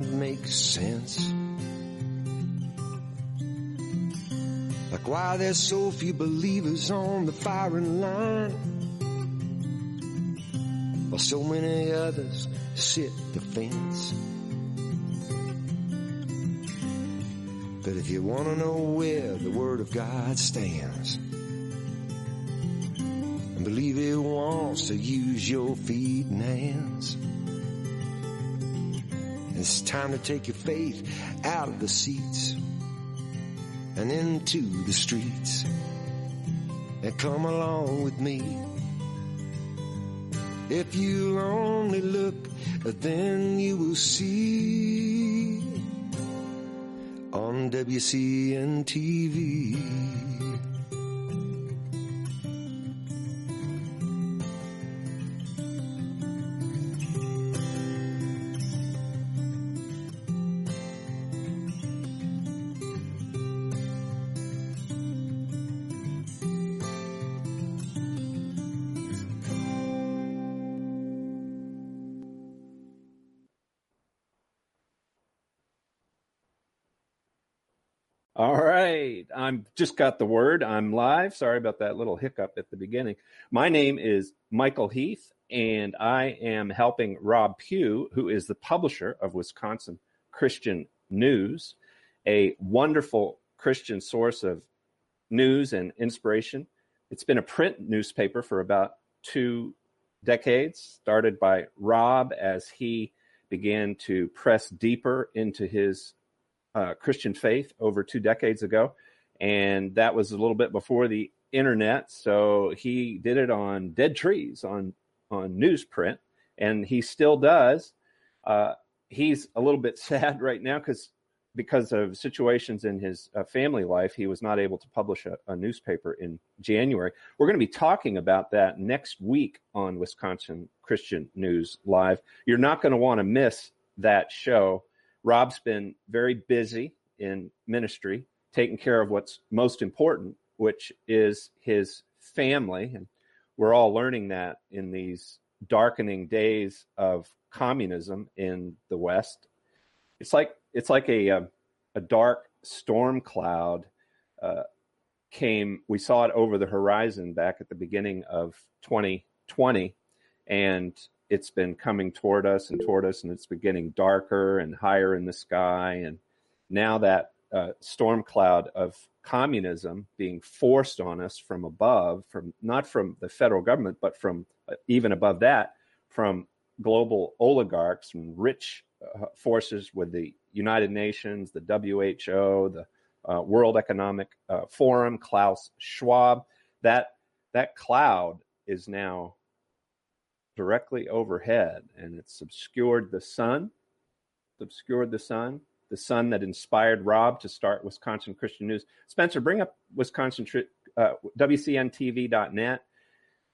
makes sense. Like why there's so few believers on the firing line, while so many others sit the fence. But if you want to know where the Word of God stands, and believe it wants to use your feet and hands, it's time to take your faith out of the seats and into the streets and come along with me. If you only look, then you will see on WCN TV. Just got the word. I'm live. Sorry about that little hiccup at the beginning. My name is Michael Heath, and I am helping Rob Pugh, who is the publisher of Wisconsin Christian News, a wonderful Christian source of news and inspiration. It's been a print newspaper for about two decades, started by Rob as he began to press deeper into his uh, Christian faith over two decades ago, and that was a little bit before the internet. So he did it on dead trees on on newsprint, and he still does. Uh, he's a little bit sad right now because because of situations in his uh, family life, he was not able to publish a, a newspaper in January. We're going to be talking about that next week on Wisconsin Christian News Live. You're not going to want to miss that show. Rob's been very busy in ministry, taking care of what's most important, which is his family. And we're all learning that in these darkening days of communism in the West. It's like it's like a a, a dark storm cloud uh, came. We saw it over the horizon back at the beginning of 2020, and it's been coming toward us and toward us, and it's been getting darker and higher in the sky. And now that uh, storm cloud of communism being forced on us from above, from not from the federal government, but from uh, even above that, from global oligarchs and rich uh, forces with the United Nations, the WHO, the uh, World Economic uh, Forum, Klaus Schwab. That that cloud is now directly overhead, and it's obscured the sun. Obscured the sun, the sun that inspired Rob to start Wisconsin Christian News. Spencer, bring up Wisconsin uh, WCNTV.net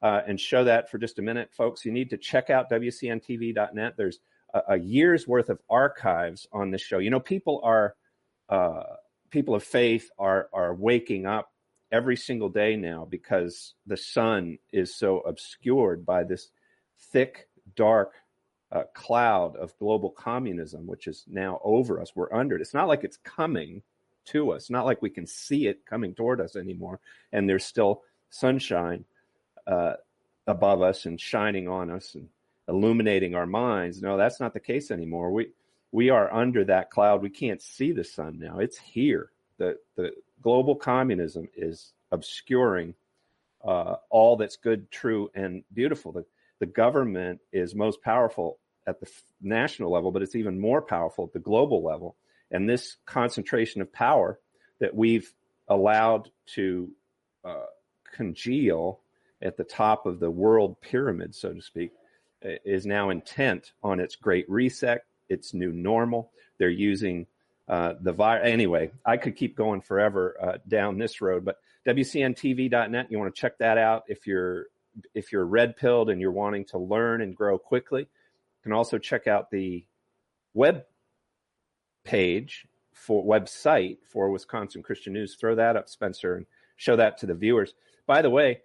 uh, and show that for just a minute, folks. You need to check out WCNTV.net. There's a, a year's worth of archives on this show. You know, people are uh, people of faith are are waking up every single day now because the sun is so obscured by this thick, dark uh, cloud of global communism, which is now over us. We're under it. It's not like it's coming to us, not like we can see it coming toward us anymore. And there's still sunshine uh, above us and shining on us and illuminating our minds. No, that's not the case anymore. We we are under that cloud. We can't see the sun now. It's here. The the global communism is obscuring uh, all that's good, true, and beautiful. The the government is most powerful at the national level, but it's even more powerful at the global level. And this concentration of power that we've allowed to uh, congeal at the top of the world pyramid, so to speak, is now intent on its great reset, its new normal. They're using uh, the virus. Anyway, I could keep going forever uh, down this road, but WCNTV.net, you want to check that out if you're if you're red pilled and you're wanting to learn and grow quickly, can also check out the web page for website for Wisconsin Christian News. Throw that up, Spencer, and show that to the viewers. By the way,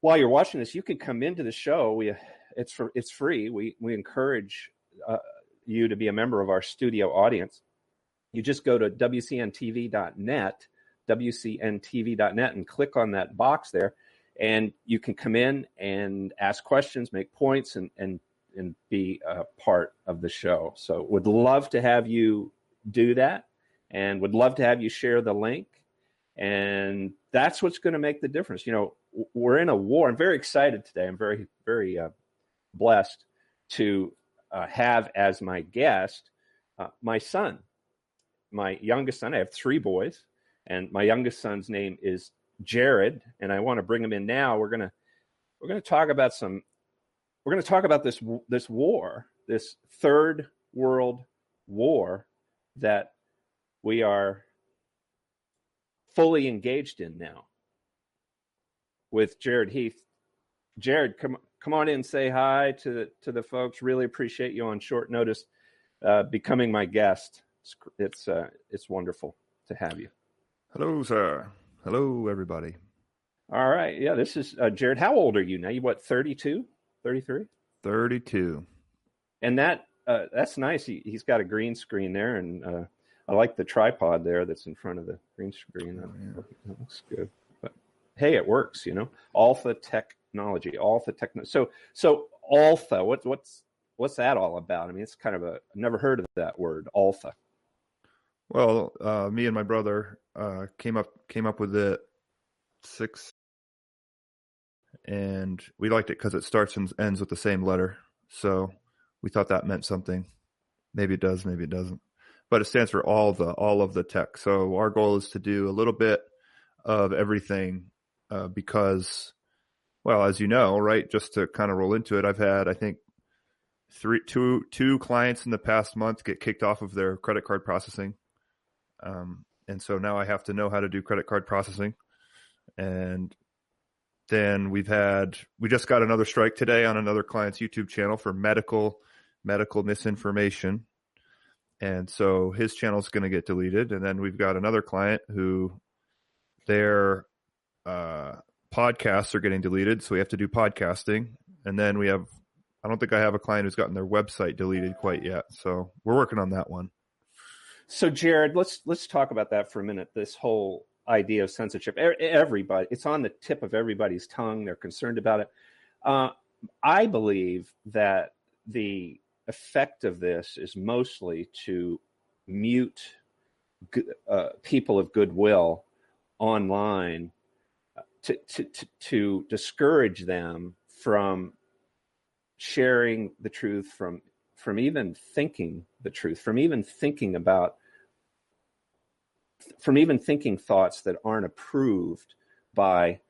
while you're watching this, you can come into the show. We it's for it's free. We we encourage uh, you to be a member of our studio audience, you just go to WCNTV.net, WCNTV.net, and click on that box there. And you can come in and ask questions, make points, and, and, and be a part of the show. So, would love to have you do that and would love to have you share the link. And that's what's going to make the difference. You know, we're in a war. I'm very excited today. I'm very, very uh, blessed to uh, have as my guest uh, my son, my youngest son. I have three boys, and my youngest son's name is Jared, and I want to bring him in now. We're gonna we're gonna talk about some. We're gonna talk about this this war, this third world war that we are fully engaged in now with Jared Heath. Jared, come come on in, say hi to the to the folks. Really appreciate you on short notice uh, becoming my guest. It's it's, uh, it's wonderful to have you. Hello, sir. Hello, everybody. All right. Yeah, this is uh, Jared. How old are you now? You what, 32, 33? 32. And that uh, that's nice. He, has got a green screen there, and uh, I like the tripod there that's in front of the green screen. That, oh, yeah. that looks good. But hey, it works. You know, Alpha technology, Alpha technology. So so Alpha. What what's what's that all about? I mean, it's kind of a I've never heard of that word, Alpha. Well, uh, me and my brother uh, came up came up with it six, and we liked it because it starts and ends with the same letter. So we thought that meant something. Maybe it does, maybe it doesn't. But it stands for all the all of the tech. So our goal is to do a little bit of everything uh, because, well, as you know, right, just to kind of roll into it, I've had I think three two two clients in the past month get kicked off of their credit card processing um, and so now I have to know how to do credit card processing. And then we've had we just got another strike today on another client's YouTube channel for medical medical misinformation. And so his channel is going to get deleted. And then we've got another client who their uh, podcasts are getting deleted. So we have to do podcasting. And then we have, I don't think I have a client who's gotten their website deleted quite yet. So we're working on that one. So, Jared, let's let's talk about that for a minute. This whole idea of censorship. Everybody, it's on the tip of everybody's tongue. They're concerned about it. Uh, I believe that the effect of this is mostly to mute uh, people of goodwill online uh, to, to, to, to discourage them from sharing the truth from from even thinking the truth from even thinking about from even thinking thoughts that aren't approved by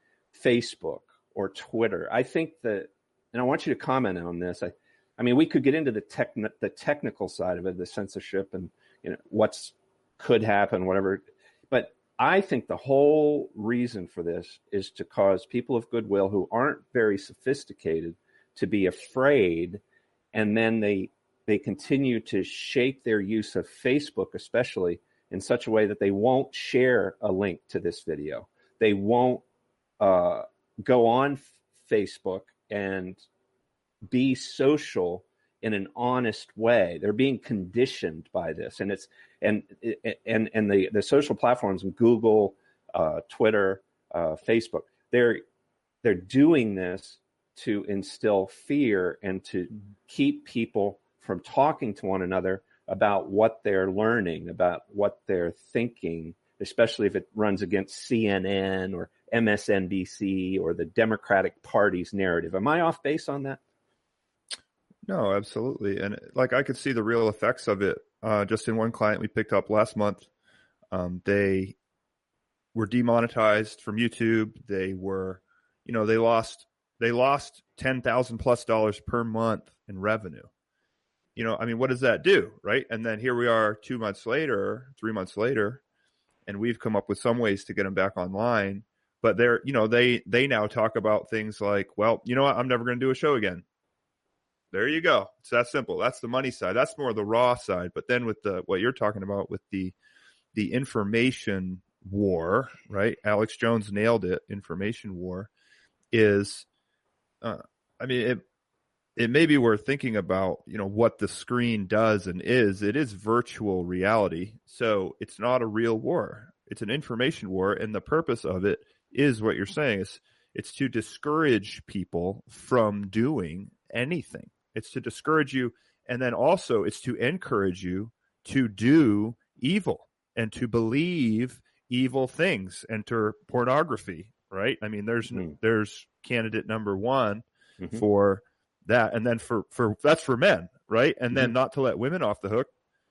Facebook or Twitter. I think that, and I want you to comment on this. I, I mean, we could get into the tech, the technical side of it, the censorship, and you know what's could happen, whatever. But I think the whole reason for this is to cause people of goodwill who aren't very sophisticated to be afraid, and then they they continue to shape their use of Facebook, especially in such a way that they won't share a link to this video. They won't uh, go on Facebook and be social in an honest way. They're being conditioned by this, and it's and and and the the social platforms, Google, uh, Twitter, uh, Facebook, they're they're doing this to instill fear and to keep people from talking to one another about what they're learning, about what they're thinking, especially if it runs against CNN or MSNBC or the Democratic Party's narrative. Am I off base on that? No, absolutely. And like I could see the real effects of it uh, just in one client we picked up last month. Um, they were demonetized from YouTube. They were, you know, they lost they lost ten thousand plus dollars per month in revenue you know, I mean, what does that do, right? And then here we are two months later, three months later, and we've come up with some ways to get them back online. But they're, you know, they they now talk about things like, well, you know what, I'm never going to do a show again. There you go. It's that simple. That's the money side. That's more the raw side. But then with the what you're talking about with the the information war, right? Alex Jones nailed it. Information war is, uh, I mean, it it may be worth thinking about, you know, what the screen does and is. It is virtual reality. So it's not a real war. It's an information war. And the purpose of it is what you're saying is it's to discourage people from doing anything. It's to discourage you. And then also it's to encourage you to do evil and to believe evil things, enter pornography, right? I mean, there's, mm. there's candidate number one mm-hmm. for that. And then for, for, that's for men, right? And mm-hmm. then not to let women off the hook.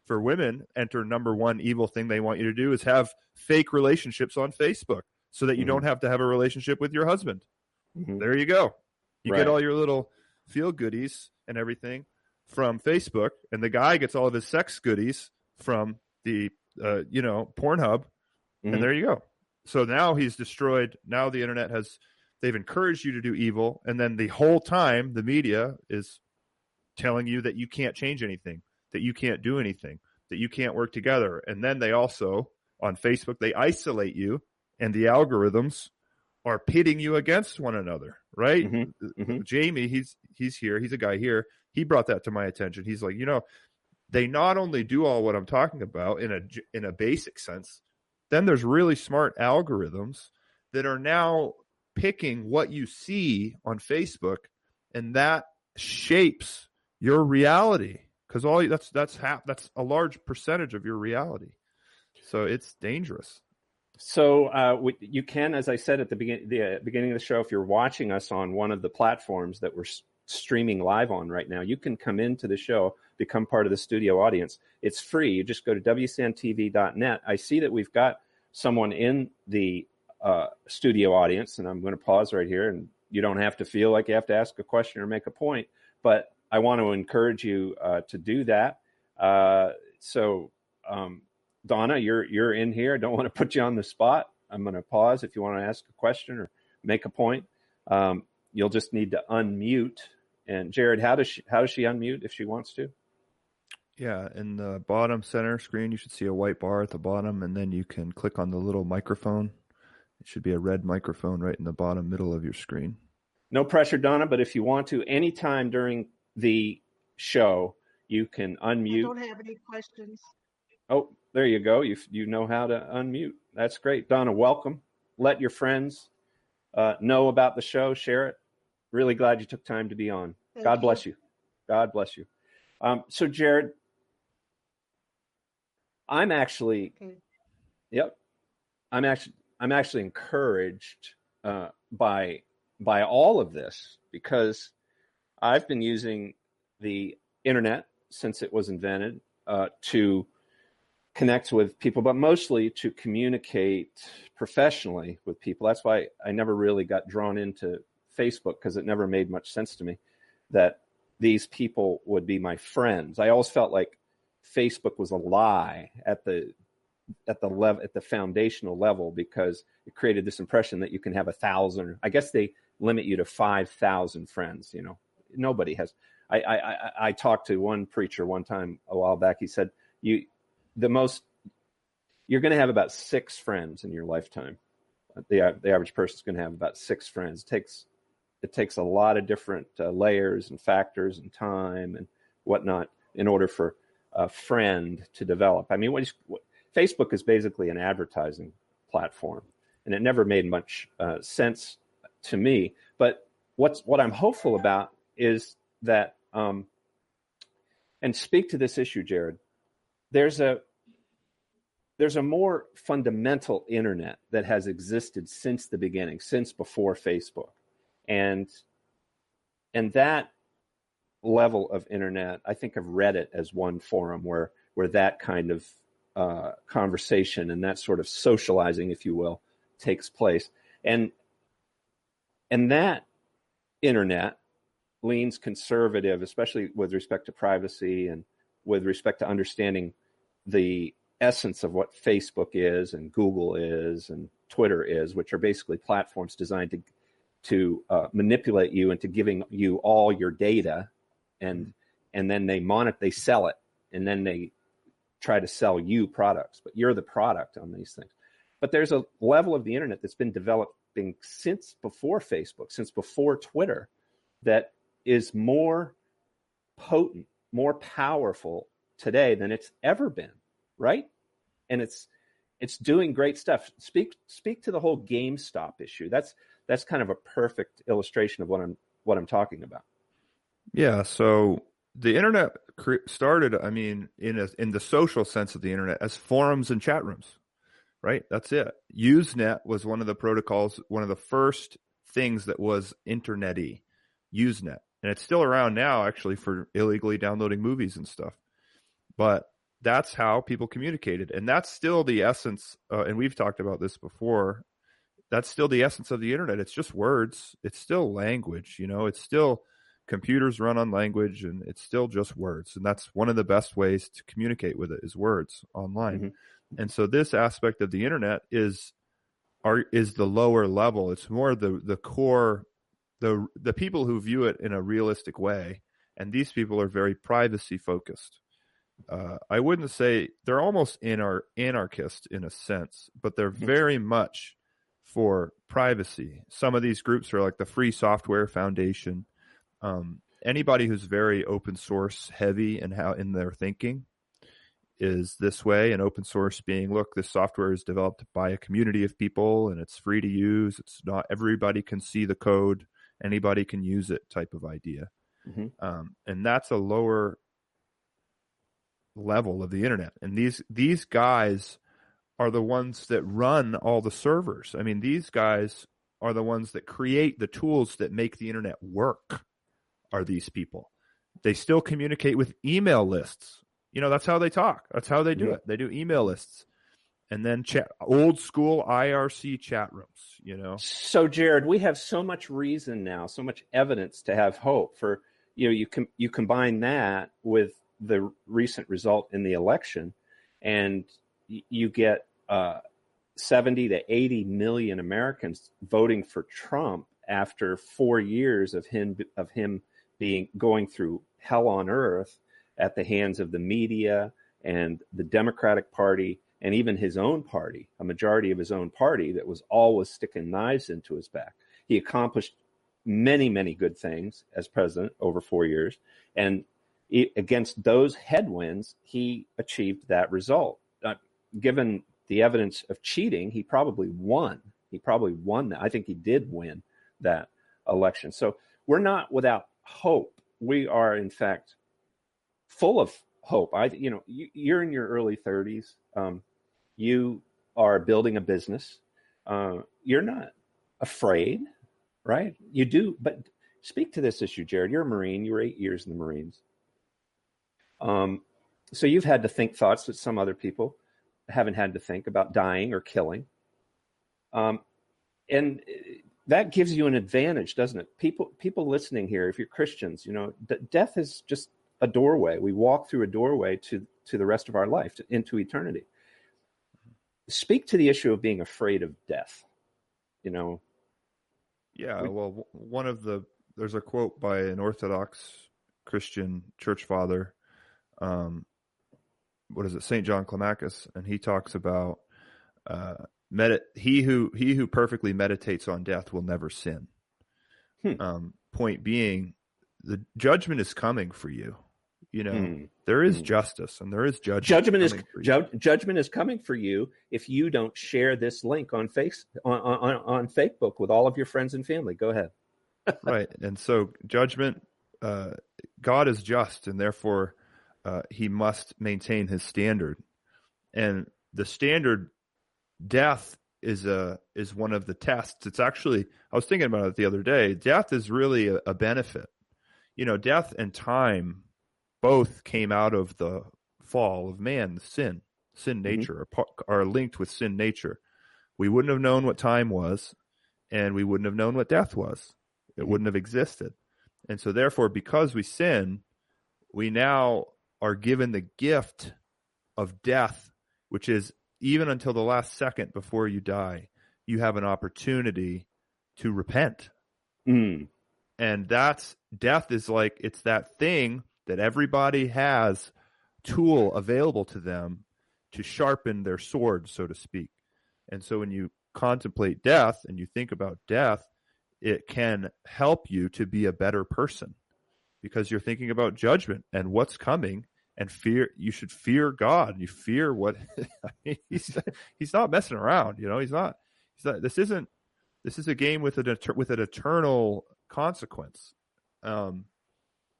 For women, enter number one evil thing they want you to do is have fake relationships on Facebook so that you mm-hmm. don't have to have a relationship with your husband. Mm-hmm. There you go. You right. get all your little feel goodies and everything from Facebook, and the guy gets all of his sex goodies from the uh, you know Pornhub, and mm-hmm. there you go. So now he's destroyed. Now the internet has they've encouraged you to do evil, and then the whole time the media is telling you that you can't change anything, that you can't do anything, that you can't work together, and then they also on Facebook they isolate you, and the algorithms are pitting you against one another, right? Mm-hmm. Mm-hmm. Jamie, he's he's here. He's a guy here. He brought that to my attention. He's like, you know, they not only do all what I'm talking about in a in a basic sense, then there's really smart algorithms that are now picking what you see on Facebook, and that shapes your reality because all that's that's half that's a large percentage of your reality. So it's dangerous. So uh, you can, as I said at the, the uh, beginning of the show, if you're watching us on one of the platforms that we're s- streaming live on right now, you can come into the show, become part of the studio audience. It's free. You just go to wcntv.net. I see that we've got someone in the uh, studio audience, and I'm going to pause right here. And you don't have to feel like you have to ask a question or make a point, but I want to encourage you uh, to do that. Uh, so um, Donna, you're you're in here. I don't want to put you on the spot. I'm going to pause if you want to ask a question or make a point. Um, you'll just need to unmute. And Jared, how does she how does she unmute if she wants to? Yeah, in the bottom center screen, you should see a white bar at the bottom, and then you can click on the little microphone. It should be a red microphone right in the bottom middle of your screen. No pressure, Donna, but if you want to, anytime during the show, you can unmute. I don't have any questions. Oh, there you go. You you know how to unmute. That's great, Donna. Welcome. Let your friends uh, know about the show. Share it. Really glad you took time to be on. Thank God you. bless you. God bless you. Um, so, Jared, I'm actually, okay. yep, I'm actually I'm actually encouraged uh, by by all of this because I've been using the internet since it was invented uh, to connect with people, but mostly to communicate professionally with people. That's why I never really got drawn into Facebook because it never made much sense to me that these people would be my friends. I always felt like Facebook was a lie at the at the level at the foundational level because it created this impression that you can have a thousand. I guess they limit you to five thousand friends. You know, nobody has. I, I I I talked to one preacher one time a while back. He said you the most you're going to have about six friends in your lifetime. The the average person is going to have about six friends. It takes it takes a lot of different uh, layers and factors and time and whatnot in order for a friend to develop. I mean, what, is, what Facebook is basically an advertising platform, and it never made much uh, sense to me. But what's what I'm hopeful about is that, um, and speak to this issue, Jared there's a there's a more fundamental internet that has existed since the beginning, since before Facebook. And and that level of internet, I think of Reddit as one forum where where that kind of uh, conversation and that sort of socializing, if you will, takes place. And and that internet leans conservative, especially with respect to privacy and with respect to understanding the essence of what Facebook is and Google is and Twitter is, which are basically platforms designed to to uh, manipulate you into giving you all your data, and and then they monitor, they sell it, and then they try to sell you products, but you're the product on these things. But there's a level of the internet that's been developing since before Facebook, since before Twitter, that is more potent, more powerful today than it's ever been, right? And it's it's doing great stuff. Speak speak to the whole GameStop issue. That's that's kind of a perfect illustration of what I'm what I'm talking about. Yeah. So the internet started, I mean, in a, in the social sense of the internet, as forums and chat rooms, right? That's it. Usenet was one of the protocols, one of the first things that was internety. Usenet, and it's still around now, actually, for illegally downloading movies and stuff. But that's how people communicated, and that's still the essence. Uh, and we've talked about this before. That's still the essence of the internet. It's just words. It's still language. You know, it's still computers run on language and it's still just words and that's one of the best ways to communicate with it is words online mm-hmm. and so this aspect of the internet is are is the lower level it's more the the core the the people who view it in a realistic way and these people are very privacy focused uh, I wouldn't say they're almost anar- anarchist in a sense, but they're mm-hmm. very much for privacy. Some of these groups are like the Free Software Foundation, um, anybody who's very open source heavy in how in their thinking is this way and open source being look this software is developed by a community of people and it's free to use. It's not everybody can see the code. Anybody can use it type of idea. Mm-hmm. um, and that's a lower level of the internet. And these these guys are the ones that run all the servers. I mean these guys are the ones that create the tools that make the internet work are these people. They still communicate with email lists. You know, that's how they talk. That's how they do yeah. it. They do email lists and then chat old school IRC chat rooms, you know. So Jared, we have so much reason now, so much evidence to have hope for you know, you com- you combine that with the recent result in the election and y- you get uh, 70 to 80 million Americans voting for Trump after 4 years of him of him being going through hell on earth at the hands of the media and the Democratic Party and even his own party, a majority of his own party that was always sticking knives into his back. He accomplished many, many good things as president over four years. And against those headwinds, he achieved that result. Uh, given the evidence of cheating, he probably won. He probably won that. I think he did win that election. So we're not without hope. We are, in fact, full of hope. I, you know, you, are in your early 30s. Um, you are building a business. Uh, you're not afraid, right? You do, but speak to this issue, Jared. You're a Marine. You were eight years in the Marines. Um, so you've had to think thoughts that some other people haven't had to think about dying or killing. Um, and that gives you an advantage, doesn't it? People people listening here, if you're Christians, you know, d- death is just a doorway. We walk through a doorway to to the rest of our life, to, into eternity. Speak to the issue of being afraid of death. You know. Yeah, well, one of the there's a quote by an Orthodox Christian church father. Um, what is it, Saint John Climacus, and he talks about uh, Medi- he who he who perfectly meditates on death will never sin. Hmm. Um, point being, the judgment is coming for you. You know, hmm. there is hmm. justice and there is judgment. Judgment is ju- judgment is coming for you if you don't share this link on face on, on on Facebook with all of your friends and family. Go ahead. right, and so judgment. Uh, God is just, and therefore uh, He must maintain His standard, and the standard death is a is one of the tests. It's actually I was thinking about it the other day. Death is really a, a benefit. You know, death and time both came out of the fall of man, sin, sin mm-hmm. nature mm-hmm. are, are linked with sin nature. We wouldn't have known what time was, and we wouldn't have known what death was. It mm-hmm. wouldn't have existed. And so, therefore, because we sin, we now are given the gift of death, which is even until the last second before you die, you have an opportunity to repent. Mm. And that's death is like it's that thing that everybody has tool available to them to sharpen their sword, so to speak. And so when you contemplate death and you think about death, it can help you to be a better person. because you're thinking about judgment and what's coming and fear you should fear God. You fear what I mean, he's he's not messing around, you know. He's not he's not this isn't this is a game with an with an eternal consequence. Um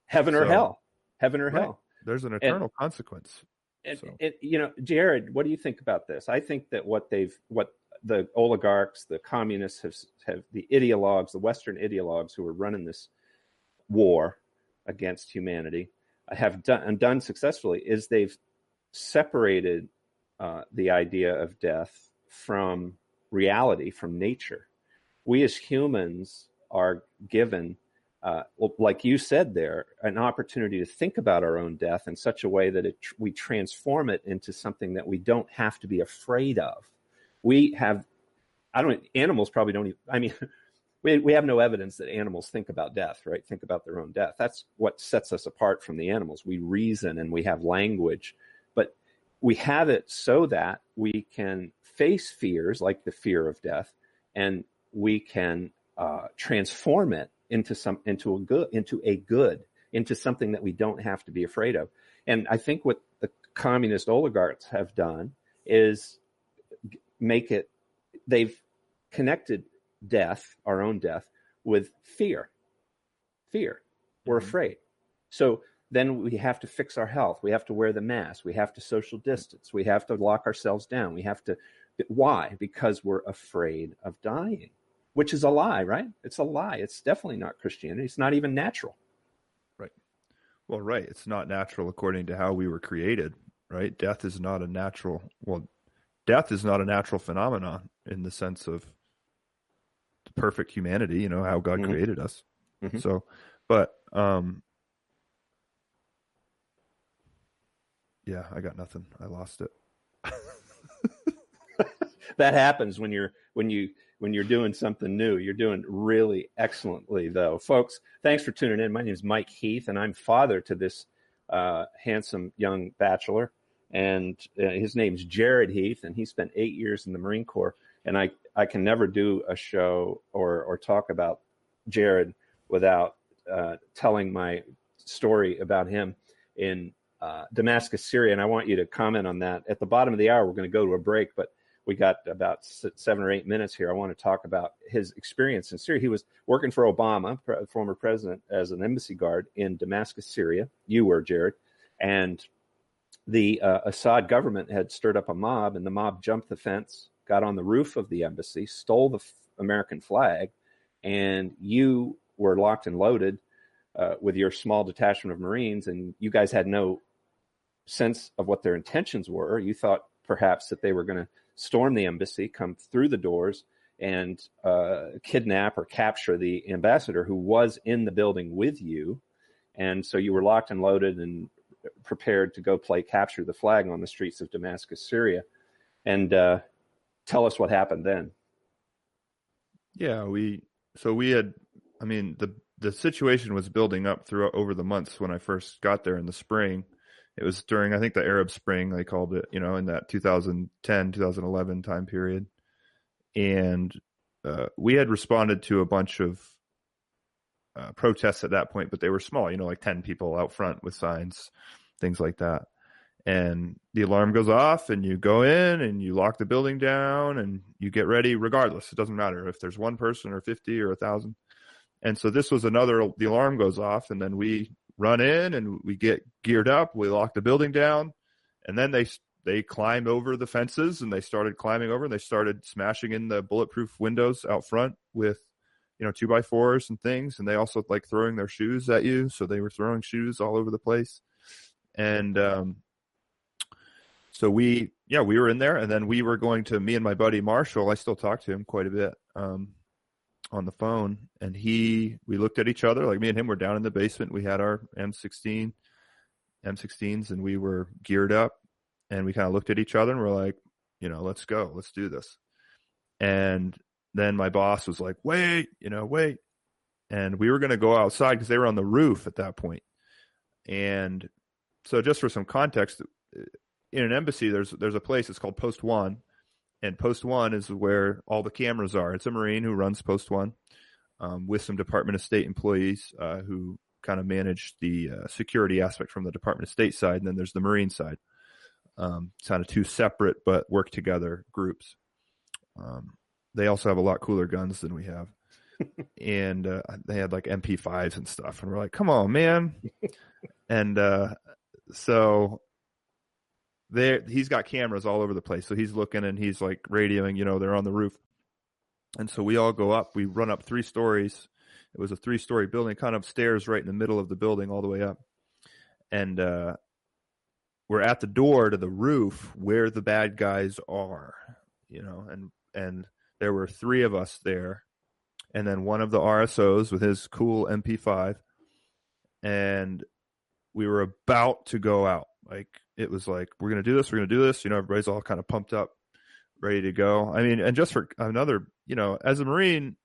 heaven or so- hell. Heaven or Right. hell. there's an eternal consequence. And, So- and, you know, Jared, what do you think about this? I think that what they've, what the oligarchs, the communists have, have the ideologues, the Western ideologues who are running this war against humanity have done and done successfully is they've separated uh, the idea of death from reality, from nature. We as humans are given uh, like you said there, an opportunity to think about our own death in such a way that it, we transform it into something that we don't have to be afraid of. We have, I don't, animals probably don't even, I mean, we, we have no evidence that animals think about death, right? Think about their own death. That's what sets us apart from the animals. We reason and we have language, but we have it so that we can face fears like the fear of death and we can uh, transform it into some into a good into a good into something that we don't have to be afraid of and i think what the communist oligarchs have done is make it they've connected death our own death with fear fear we're Mhm. afraid so then we have to fix our health we have to wear the mask we have to social distance we have to lock ourselves down we have to why because we're afraid of dying which is a lie, right? It's a lie. It's definitely not Christianity. It's not even natural. Right. Well, right. It's not natural according to how we were created, right? Death is not a natural, well, death is not a natural phenomenon in the sense of perfect humanity, you know, how God Mhm. created us. Mhm. So, but, um, yeah, I got nothing. I lost it. That happens when you're when you when you're doing something new. You're doing really excellently, though, folks. Thanks for tuning in. My name is Mike Heath, and I'm father to this uh, handsome young bachelor, and uh, his name's Jared Heath, and he spent eight years in the Marine Corps. And I I can never do a show or or talk about Jared without uh, telling my story about him in uh, Damascus, Syria. And I want you to comment on that. At the bottom of the hour, we're going to go to a break, but we got about seven or eight minutes here. I want to talk about his experience in Syria. He was working for Obama, former president, as an embassy guard in Damascus, Syria. You were, Jared. And the uh, Assad government had stirred up a mob, and the mob jumped the fence, got on the roof of the embassy, stole the f- American flag, and you were locked and loaded uh, with your small detachment of Marines, and you guys had no sense of what their intentions were. You thought perhaps that they were going to storm the embassy, come through the doors, and uh, kidnap or capture the ambassador who was in the building with you. And so you were locked and loaded and prepared to go play capture the flag on the streets of Damascus, Syria. And uh, tell us what happened then. Yeah, we so we had I mean the the situation was building up throughout over the months when I first got there in the spring. It was during I think the Arab Spring they called it, you know, in that 2010 2011 time period. And uh, we had responded to a bunch of uh, protests at that point, but they were small, you know, like 10 people out front with signs, things like that. And the alarm goes off and you go in and you lock the building down and you get ready regardless. It doesn't matter if there's one person or 50 or a thousand. And so this was another, the alarm goes off and then we run in and we get geared up. We lock the building down and then they, they climbed over the fences and they started climbing over and they started smashing in the bulletproof windows out front with, you know, two by fours and things. And they also like throwing their shoes at you. So they were throwing shoes all over the place. And, um, so we, yeah, we were in there and then we were going to me and my buddy Marshall. I still talk to him quite a bit, um, on the phone and he, we looked at each other, like me and him were down in the basement. We had our M16, M16s and we were geared up and we kind of looked at each other and we're like, you know, let's go, let's do this. And then my boss was like, wait, you know, wait. And we were going to go outside because they were on the roof at that point. And so just for some context, in an embassy, there's, there's a place, it's called post one and post one is where all the cameras are. It's a Marine who runs post one, um, with some Department of State employees, uh, who kind of manage the uh, security aspect from the Department of State side, and then there's the Marine side. Um, kind of two separate but work together groups. Um, they also have a lot cooler guns than we have, and uh, they had like MP5s and stuff, and we're like, "Come on, man!" and uh, so there, he's got cameras all over the place, so he's looking and he's like radioing. You know, they're on the roof, and so we all go up. We run up three stories. It was a three-story building, kind of stairs right in the middle of the building, all the way up, and uh, we're at the door to the roof where the bad guys are. You know, and and there were three of us there, and then one of the RSOs with his cool MP5, and we were about to go out. Like it was like we're gonna do this, we're gonna do this. You know, everybody's all kind of pumped up, ready to go. I mean, and just for another, you know, as a Marine,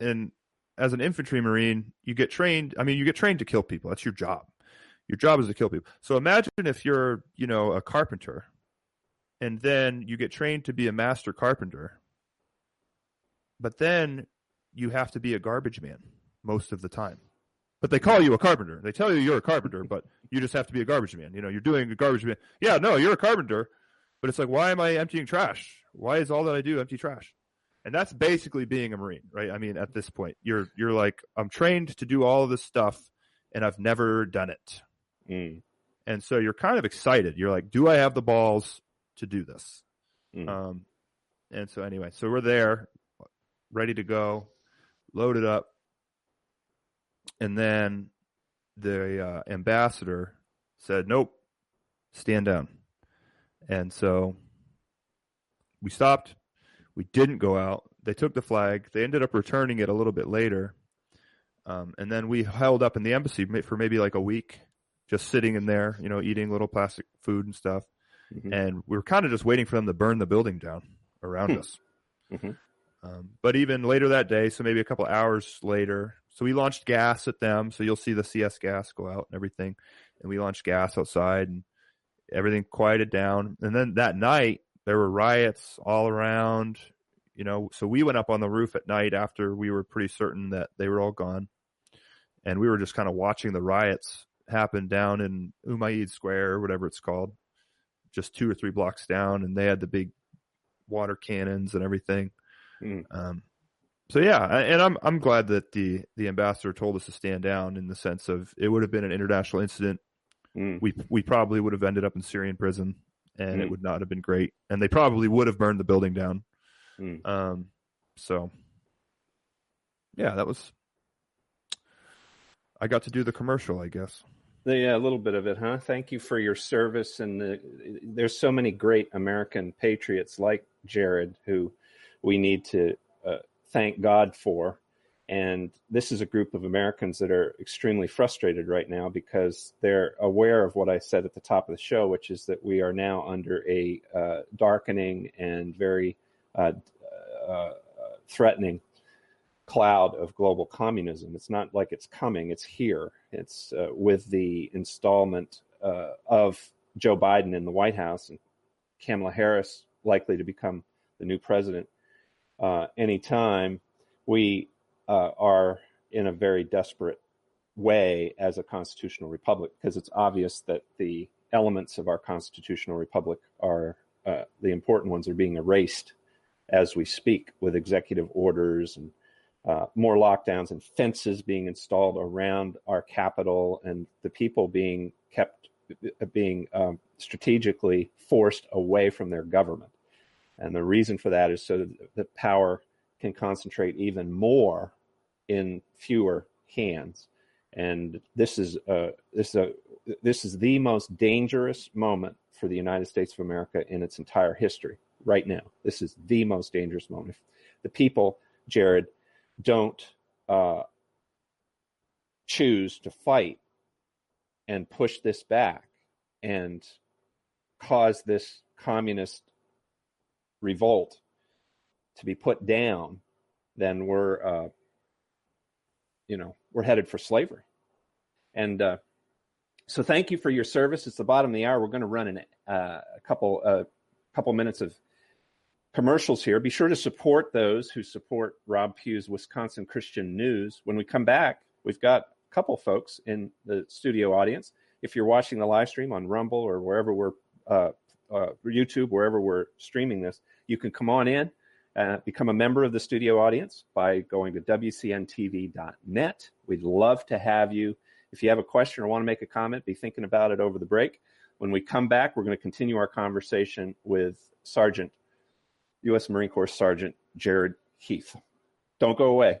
and as an infantry Marine, you get trained. I mean, you get trained to kill people. That's your job. Your job is to kill people. So imagine if you're, you know, a carpenter, and then you get trained to be a master carpenter, but then you have to be a garbage man most of the time. But they call you a carpenter. They tell you you're a carpenter, but you just have to be a garbage man. You know, you're doing a garbage man. Yeah, no, you're a carpenter, but it's like, why am I emptying trash? Why is all that I do empty trash? And that's basically being a Marine, right? I mean, at this point, you're you're like, I'm trained to do all of this stuff, and I've never done it. Mm. And so you're kind of excited. You're like, do I have the balls to do this? Mm. Um, and so anyway, so we're there, ready to go, loaded up, and then the uh, ambassador said, "Nope, stand down." And so we stopped. We didn't go out. They took the flag. They ended up returning it a little bit later, um, and then we held up in the embassy for maybe like a week, just sitting in there, you know, eating little plastic food and stuff. Mhm. And we were kind of just waiting for them to burn the building down around Hmm. us. Mhm. Um, but even later that day, so maybe a couple hours later, so we launched gas at them. So you'll see the CS gas go out and everything. And we launched gas outside and everything quieted down. And then that night, there were riots all around, you know. So we went up on the roof at night after we were pretty certain that they were all gone. And we were just kind of watching the riots happen down in Umayyad Square or whatever it's called, just two or three blocks down. And they had the big water cannons and everything. Mm. Um, so yeah, and I'm I'm glad that the the ambassador told us to stand down in the sense of it would have been an international incident. Mm. We we probably would have ended up in Syrian prison, and Mm. it would not have been great. And they probably would have burned the building down. Mm. Um, so yeah, that was. I got to do the commercial, I guess. Yeah, a little bit of it, huh? Thank you for your service. And the, there's so many great American patriots like Jared who we need to uh, thank God for. And this is a group of Americans that are extremely frustrated right now because they're aware of what I said at the top of the show, which is that we are now under a uh, darkening and very uh, uh, threatening cloud of global communism. It's not like it's coming, it's here. It's uh, with the installment uh, of Joe Biden in the White House and Kamala Harris likely to become the new president uh, anytime. We uh, are in a very desperate way as a constitutional republic because it's obvious that the elements of our constitutional republic are uh, the important ones are being erased as we speak with executive orders and uh, more lockdowns and fences being installed around our capital and the people being kept being um, strategically forced away from their government and the reason for that is so that the power can concentrate even more in fewer hands. And this is uh, this is a this is the most dangerous moment for the United States of America in its entire history right now. This is the most dangerous moment. If the people Jared don't uh, choose to fight and push this back and cause this communist revolt to be put down, then we're, uh, you know, we're headed for slavery. And uh, so, thank you for your service. It's the bottom of the hour. We're going to run in uh, a couple, uh, couple minutes of commercials here. Be sure to support those who support Rob Pugh's Wisconsin Christian News. When we come back, we've got a couple folks in the studio audience. If you're watching the live stream on Rumble or wherever we're uh, uh, YouTube, wherever we're streaming this, you can come on in, uh, become a member of the studio audience by going to WCNTV.net. We'd love to have you. If you have a question or want to make a comment, be thinking about it over the break. When we come back, we're going to continue our conversation with Sergeant, U.S. Marine Corps Sergeant Jared Heath. Don't go away.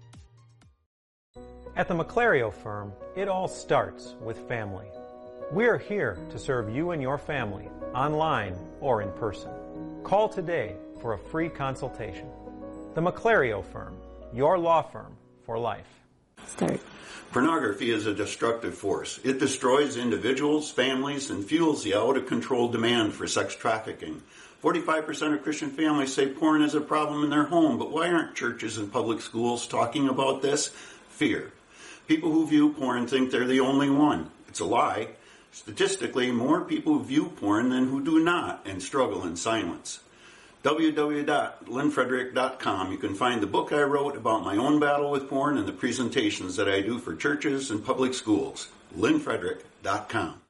At the McClario firm, it all starts with family. We are here to serve you and your family, online or in person. Call today for a free consultation. The McClario firm, your law firm for life. Start. Pornography is a destructive force. It destroys individuals, families, and fuels the out of control demand for sex trafficking. 45% of Christian families say porn is a problem in their home, but why aren't churches and public schools talking about this? Fear. People who view porn think they're the only one. It's a lie. Statistically, more people view porn than who do not and struggle in silence www.lynnfrederick.com. You can find the book I wrote about my own battle with porn and the presentations that I do for churches and public schools. lynnfrederick.com.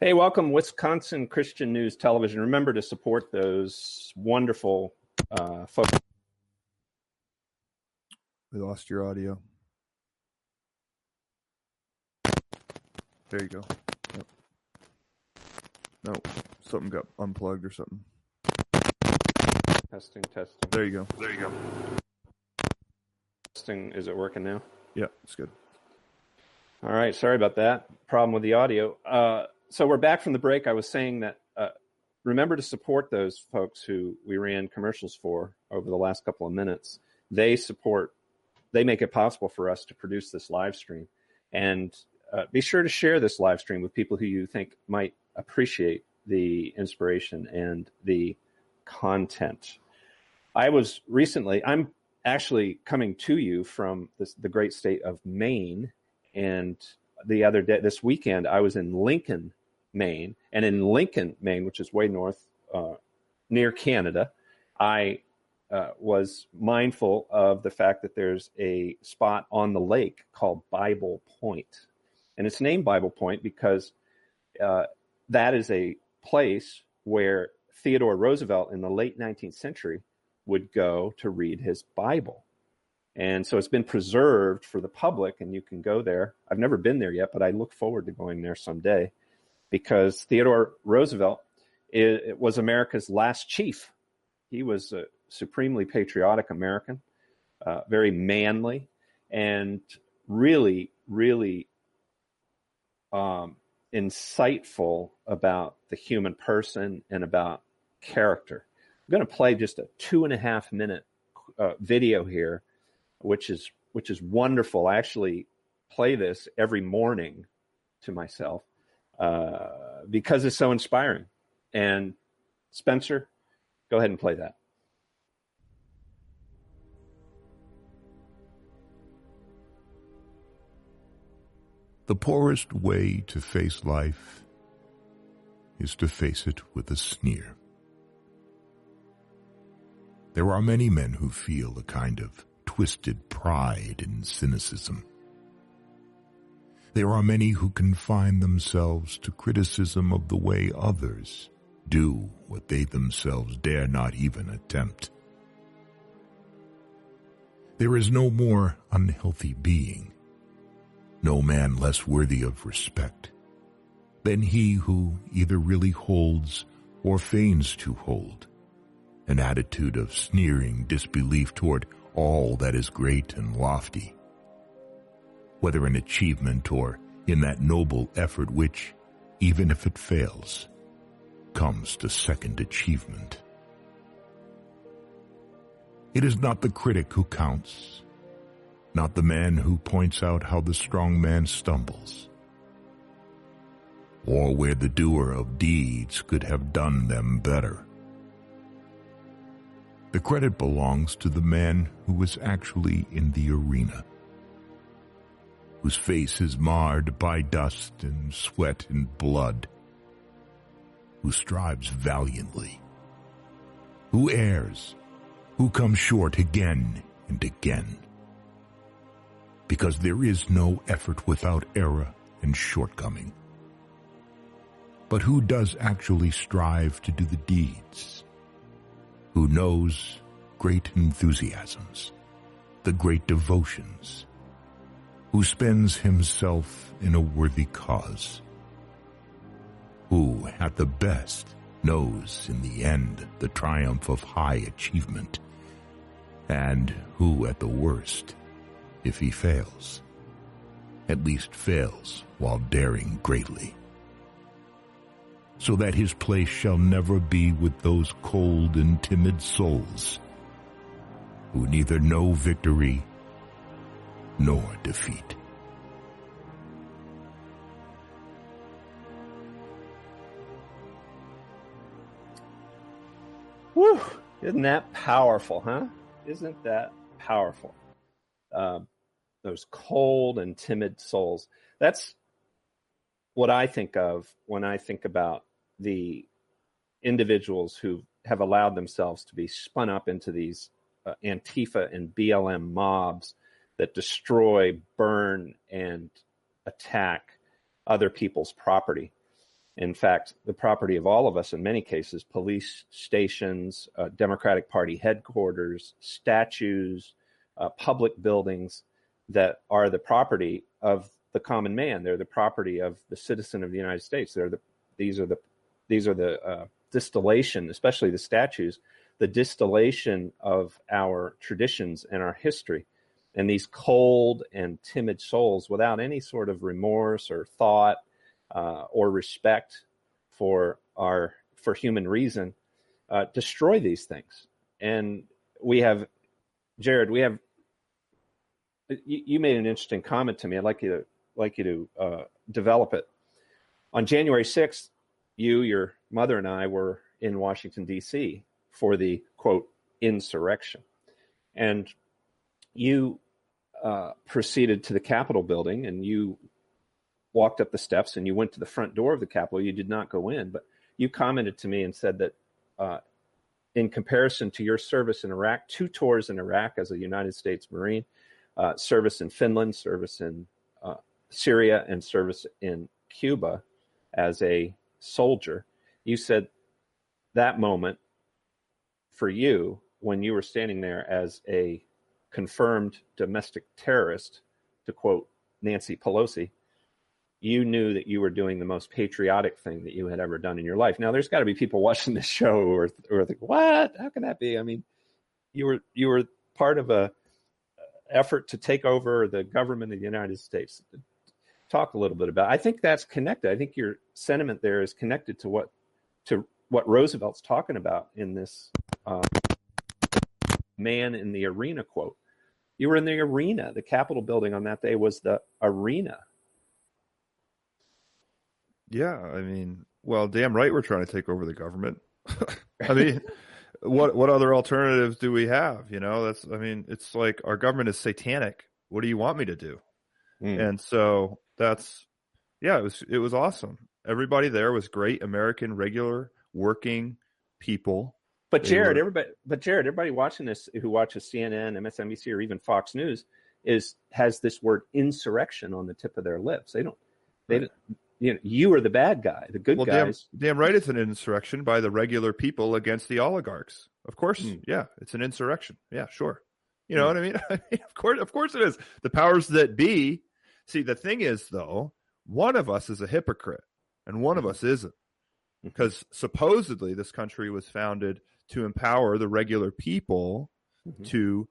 Hey, welcome, Wisconsin Christian News Television. Remember to support those wonderful uh, folks. We lost your audio. There you go. Yep. No, something got unplugged or something. Testing, testing. There you go. There you go. Testing. Is it working now? Yeah, it's good. All right. Sorry about that. Problem with the audio. Uh, so we're back from the break. I was saying that uh, remember to support those folks who we ran commercials for over the last couple of minutes. They support, they make it possible for us to produce this live stream. And uh, be sure to share this live stream with people who you think might appreciate the inspiration and the content. I was recently, I'm actually coming to you from this, the great state of Maine. And the other day, this weekend, I was in Lincoln, Maine. And in Lincoln, Maine, which is way north uh, near Canada, I uh, was mindful of the fact that there's a spot on the lake called Bible Point. And it's named Bible Point because uh, that is a place where Theodore Roosevelt in the late 19th century would go to read his Bible. And so it's been preserved for the public, and you can go there. I've never been there yet, but I look forward to going there someday because Theodore Roosevelt it, was America's last chief. He was a supremely patriotic American, uh, very manly, and really, really um, insightful about the human person and about character. I'm going to play just a two and a half minute uh, video here, which is which is wonderful. I actually play this every morning to myself uh, because it's so inspiring. And Spencer, go ahead and play that. The poorest way to face life is to face it with a sneer. There are many men who feel a kind of twisted pride in cynicism. There are many who confine themselves to criticism of the way others do what they themselves dare not even attempt. There is no more unhealthy being, no man less worthy of respect than he who either really holds or feigns to hold an attitude of sneering disbelief toward all that is great and lofty, whether in achievement or in that noble effort which, even if it fails, comes to second achievement. It is not the critic who counts, not the man who points out how the strong man stumbles, or where the doer of deeds could have done them better. The credit belongs to the man who was actually in the arena, whose face is marred by dust and sweat and blood, who strives valiantly, who errs, who comes short again and again. Because there is no effort without error and shortcoming. But who does actually strive to do the deeds? Who knows great enthusiasms, the great devotions, who spends himself in a worthy cause, who, at the best, knows in the end the triumph of high achievement, and who, at the worst, if he fails, at least fails while daring greatly, so that his place shall never be with those cold and timid souls who neither know victory nor defeat. Whew, isn't that powerful, huh? Isn't that powerful? Um, those cold and timid souls. That's what I think of when I think about the individuals who have allowed themselves to be spun up into these uh, Antifa and BLM mobs that destroy, burn, and attack other people's property. In fact, the property of all of us in many cases, police stations, uh, Democratic Party headquarters, statues, uh, public buildings that are the property of the common man. They're the property of the citizen of the United States. They're the, these are the, these are the uh, distillation, especially the statues, the distillation of our traditions and our history. And these cold and timid souls, without any sort of remorse or thought uh, or respect for our for human reason, uh, destroy these things. And we have, Jared, we have. You, you, made an interesting comment to me. I'd like you to like you to uh, develop it. On January sixth, you, your mother, and I were in Washington D.C. for the quote insurrection, and you uh, proceeded to the Capitol building and you walked up the steps and you went to the front door of the Capitol. You did not go in, but you commented to me and said that uh, in comparison to your service in Iraq, two tours in Iraq as a United States Marine, uh, service in Finland, service in uh, Syria, and service in Cuba as a soldier, you said that moment for you when you were standing there as a confirmed domestic terrorist, to quote Nancy Pelosi, you knew that you were doing the most patriotic thing that you had ever done in your life. Now, there's got to be people watching this show who are, who are thinking, "What? How can that be?" I mean, you were you were part of a effort to take over the government of the United States. Talk a little bit about. I think that's connected. I think your sentiment there is connected to what to what Roosevelt's talking about in this um, "man in the arena" quote. You were in the arena. The Capitol building on that day was the arena yeah, I mean, well, damn right we're trying to take over the government. I mean, what what other alternatives do we have? You know, that's I mean, it's like our government is satanic. What do you want me to do? Mm. And so that's yeah, it was it was awesome. Everybody there was great American regular working people. But Jared, were, everybody but Jared, everybody watching this who watches CNN, MSNBC or even Fox News is has this word insurrection on the tip of their lips. They don't they you know, you are the bad guy. The good well, guys. Damn, damn, right, it's an insurrection by the regular people against the oligarchs. Of course, mm. yeah, it's an insurrection. Yeah, sure. You know what I mean? I mean? Of course, of course it is. The powers that be. See, the thing is, though, one of us is a hypocrite, and one of us isn't, because supposedly this country was founded to empower the regular people Mhm. to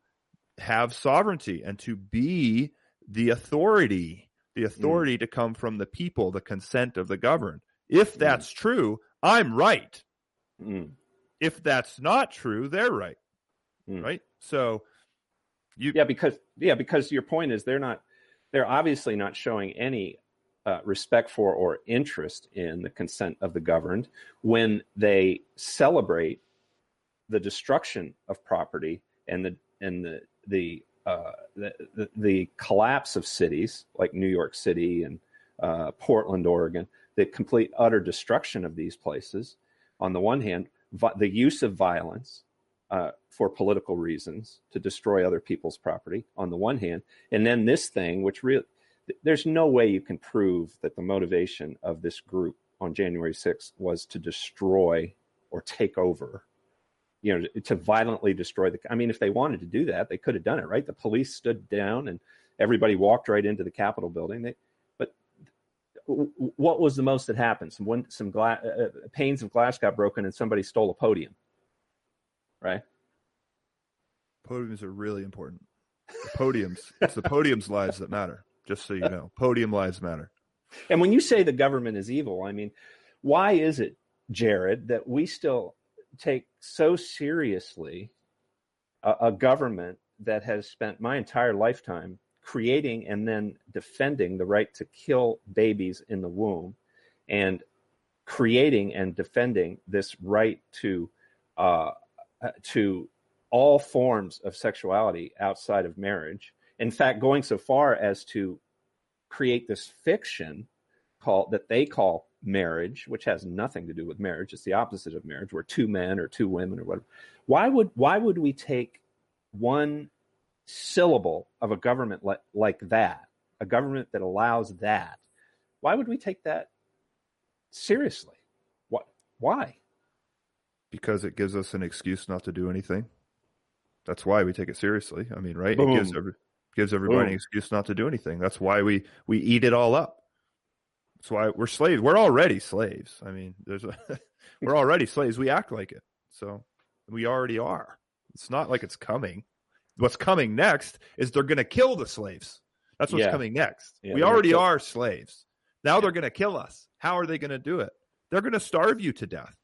have sovereignty and to be the authority, the authority to come from the people, the consent of the governed. If that's true, I'm right. Mm. If that's not true, they're right. Mm. Right? So you Yeah, because yeah, because your point is they're not they're obviously not showing any uh, respect for or interest in the consent of the governed when they celebrate the destruction of property and the and the the uh, the, the, the collapse of cities like New York City and uh, Portland, Oregon, the complete utter destruction of these places. On the one hand, vi- the use of violence uh, for political reasons to destroy other people's property on the one hand, and then this thing, which really, there's no way you can prove that the motivation of this group on January 6th was to destroy or take over, you know, to violently destroy the. I mean, if they wanted to do that, they could have done it, right? The police stood down and everybody walked right into the Capitol building. They, but what was the most that happened? Some one, some gla- uh, panes of glass got broken and somebody stole a podium, right? podiums are really important. The podiums, it's the podiums lives that matter. Just so you know, podium lives matter. And when you say the government is evil, I mean, why is it, Jared, that we still take so seriously a, a government that has spent my entire lifetime creating and then defending the right to kill babies in the womb and creating and defending this right to uh, to all forms of sexuality outside of marriage. In fact, going so far as to create this fiction called that they call marriage, which has nothing to do with marriage. It's the opposite of marriage, where two men or two women or whatever. Why would why would we take one syllable of a government like, like that, a government that allows that? Why would we take that seriously? What? Why? because it gives us an excuse not to do anything. That's why we take it seriously. I mean, right? It gives every, gives everybody an excuse not to do anything. That's why we we eat it all up. That's why we're slaves. We're already slaves. I mean, there's a we're already slaves. We act like it. So we already are. It's not like it's coming. What's coming next is they're going to kill the slaves. That's what's Yeah. coming next. Yeah, we already are slaves. Now they're going to kill us. How are they going to do it? They're going to starve you to death.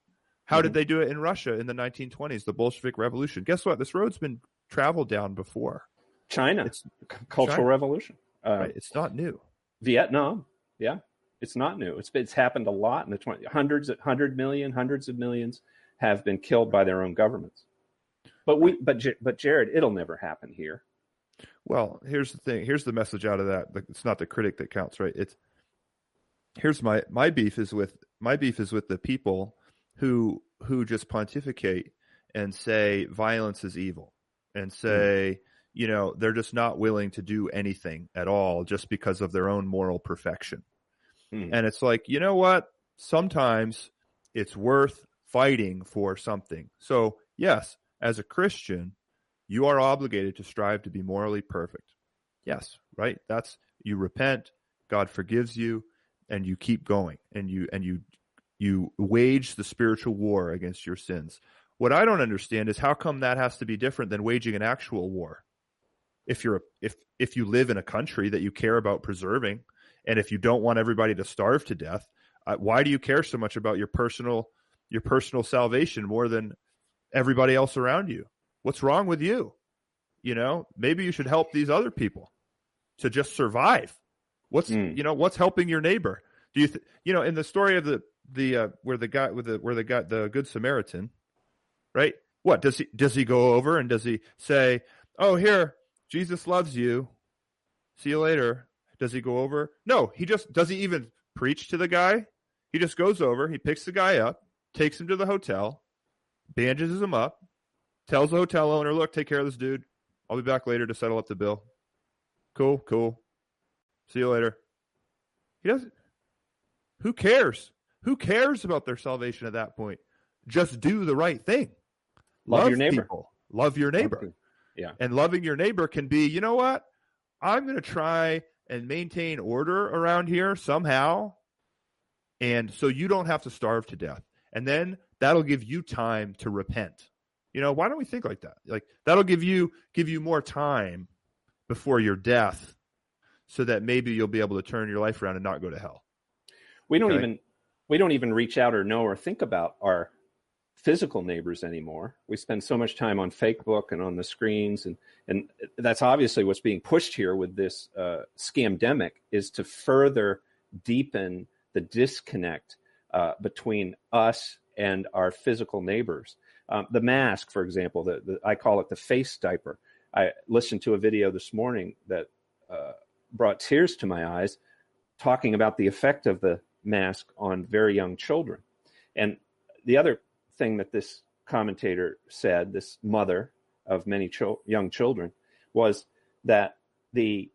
How Mm-hmm. did they do it in Russia in the 1920s, the Bolshevik Revolution? Guess what? This road's been traveled down before. China, It's cultural China. revolution, uh, right. It's not new. Vietnam. Yeah, it's not new. It's it's happened a lot in the 20, hundreds, hundred million, hundreds of millions have been killed by their own governments. But we, but but Jared, it'll never happen here. Well, here's the thing. Here's the message out of that. It's not the critic that counts, right? It's here's my my beef is with my beef is with the people who who just pontificate and say violence is evil and hmm. say you know they're just not willing to do anything at all just because of their own moral perfection. Hmm. And it's like, you know what? Sometimes it's worth fighting for something. So, yes, as a Christian, you are obligated to strive to be morally perfect. Yes, right? That's you repent, God forgives you, and you keep going and you and you you wage the spiritual war against your sins. What I don't understand is how come that has to be different than waging an actual war? If you're if if you live in a country that you care about preserving and if you don't want everybody to starve to death, uh, why do you care so much about your personal your personal salvation more than everybody else around you? What's wrong with you? You know, maybe you should help these other people to just survive. What's Mm. you know what's helping your neighbor? Do you th- you know in the story of the the uh, where the guy with the where the guy the good Samaritan, right? What does he does he go over and does he say, "Oh, here, Jesus loves you. See you later." Does he go over? No, he just does he even preach to the guy? He just goes over, he picks the guy up, takes him to the hotel, bandages him up, tells the hotel owner, "Look, take care of this dude. I'll be back later to settle up the bill." Cool, cool. See you later. He doesn't. Who cares? Who cares about their salvation at that point? Just do the right thing. Love your neighbor. People. Love your neighbor. Yeah. And loving your neighbor can be, you know what? I'm going to try and maintain order around here somehow. And so you don't have to starve to death. And then that'll give you time to repent. You know, why don't we think like that? Like that'll give you give you more time before your death so that maybe you'll be able to turn your life around and not go to hell. We don't Okay. even we don't even reach out or know or think about our physical neighbors anymore. We spend so much time on Facebook and on the screens, and and that's obviously what's being pushed here with this uh, scamdemic is to further deepen the disconnect uh, between us and our physical neighbors. Um, the mask, for example, the, the I call it the face diaper. I listened to a video this morning that uh, brought tears to my eyes, talking about the effect of the mask on very young children. And the other thing that this commentator said, this mother of many chil- young children, was that the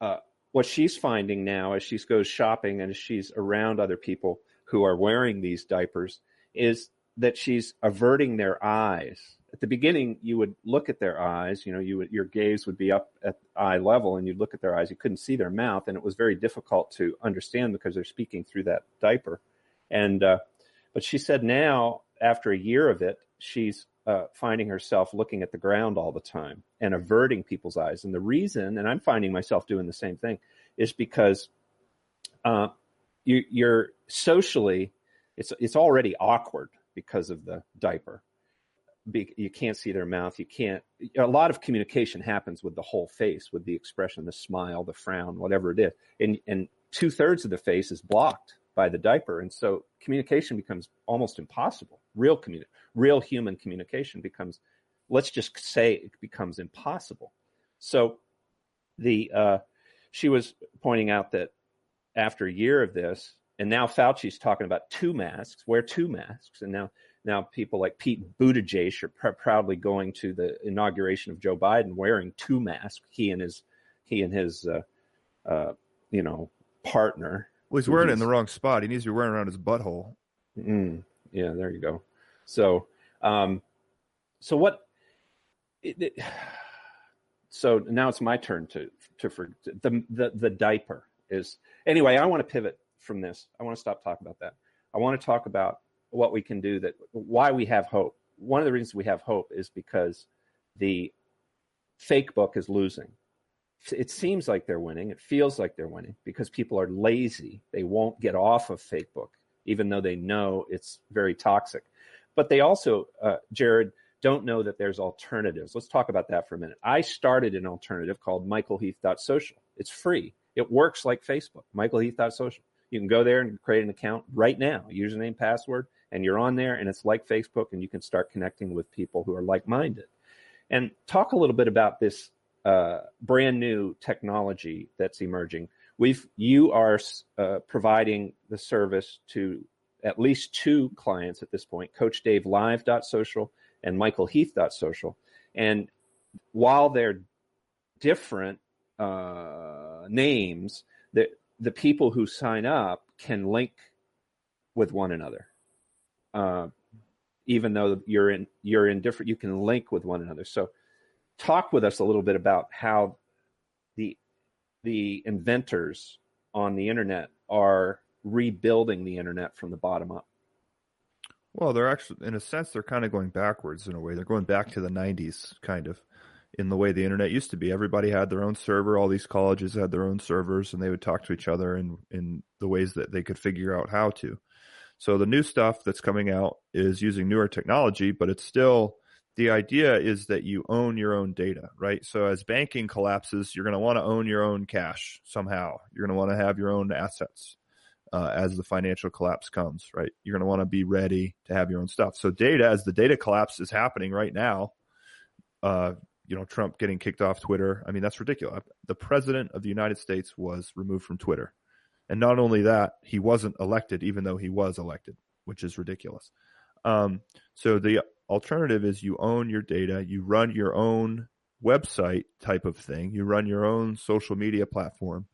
uh, what she's finding now as she goes shopping and as she's around other people who are wearing these diapers is that she's averting their eyes. At the beginning, you would look at their eyes. You know, you would, your gaze would be up at eye level, and you'd look at their eyes. You couldn't see their mouth, and it was very difficult to understand because they're speaking through that diaper. And uh, but she said now, after a year of it, she's uh, finding herself looking at the ground all the time and averting people's eyes. And the reason, and I'm finding myself doing the same thing, is because uh, you, you're socially, it's it's already awkward because of the diaper. Be, you can't see their mouth. You can't. A lot of communication happens with the whole face, with the expression, the smile, the frown, whatever it is, and and two thirds of the face is blocked by the diaper, and so communication becomes almost impossible. Real communi- real human communication becomes, let's just say, it becomes impossible. So, the uh, she was pointing out that after a year of this, and now Fauci's talking about two masks, wear two masks, and now now people like Pete Buttigieg are pr- proudly going to the inauguration of Joe Biden wearing two masks. He and his he and his uh, uh, you know partner. Well, he's wearing it in the wrong spot. He needs to be wearing it around his butthole. Mm, yeah, there you go. So, um, so what? It, it, so now it's my turn to to for the the the diaper is anyway. I want to pivot from this. I want to stop talking about that. I want to talk about what we can do that why we have hope. One of the reasons we have hope is because the fake book is losing. It seems like they're winning. It feels like they're winning because people are lazy. They won't get off of Facebook, even though they know it's very toxic. But they also, uh, Jared, don't know that there's alternatives. Let's talk about that for a minute. I started an alternative called michaelheath.social. It's free. It works like Facebook, michaelheath.social. You can go there and create an account right now, username, password, and you're on there and it's like Facebook and you can start connecting with people who are like-minded. And talk a little bit about this uh, brand new technology that's emerging. We've you are uh, providing the service to at least two clients at this point, Coach Dave Live.social and Michael Heath.social. And while they're different uh, names, the the people who sign up can link with one another. Uh, even though you're in you're in different, you can link with one another. So, talk with us a little bit about how the the inventors on the internet are rebuilding the internet from the bottom up. Well, they're actually, in a sense, they're kind of going backwards in a way. They're going back to the 90s, kind of, in the way the internet used to be. Everybody had their own server. All these colleges had their own servers, and they would talk to each other in, in the ways that they could figure out how to. So the new stuff that's coming out is using newer technology, but it's still the idea is that you own your own data, right? So as banking collapses, you're going to want to own your own cash somehow. You're going to want to have your own assets uh, as the financial collapse comes, right? You're going to want to be ready to have your own stuff. So data, as the data collapse is happening right now, uh, you know, Trump getting kicked off Twitter. I mean, that's ridiculous. The president of the United States was removed from Twitter. And not only that, he wasn't elected, even though he was elected, which is ridiculous. Um, so the alternative is you own your data, you run your own website type of thing, you run your own social media platform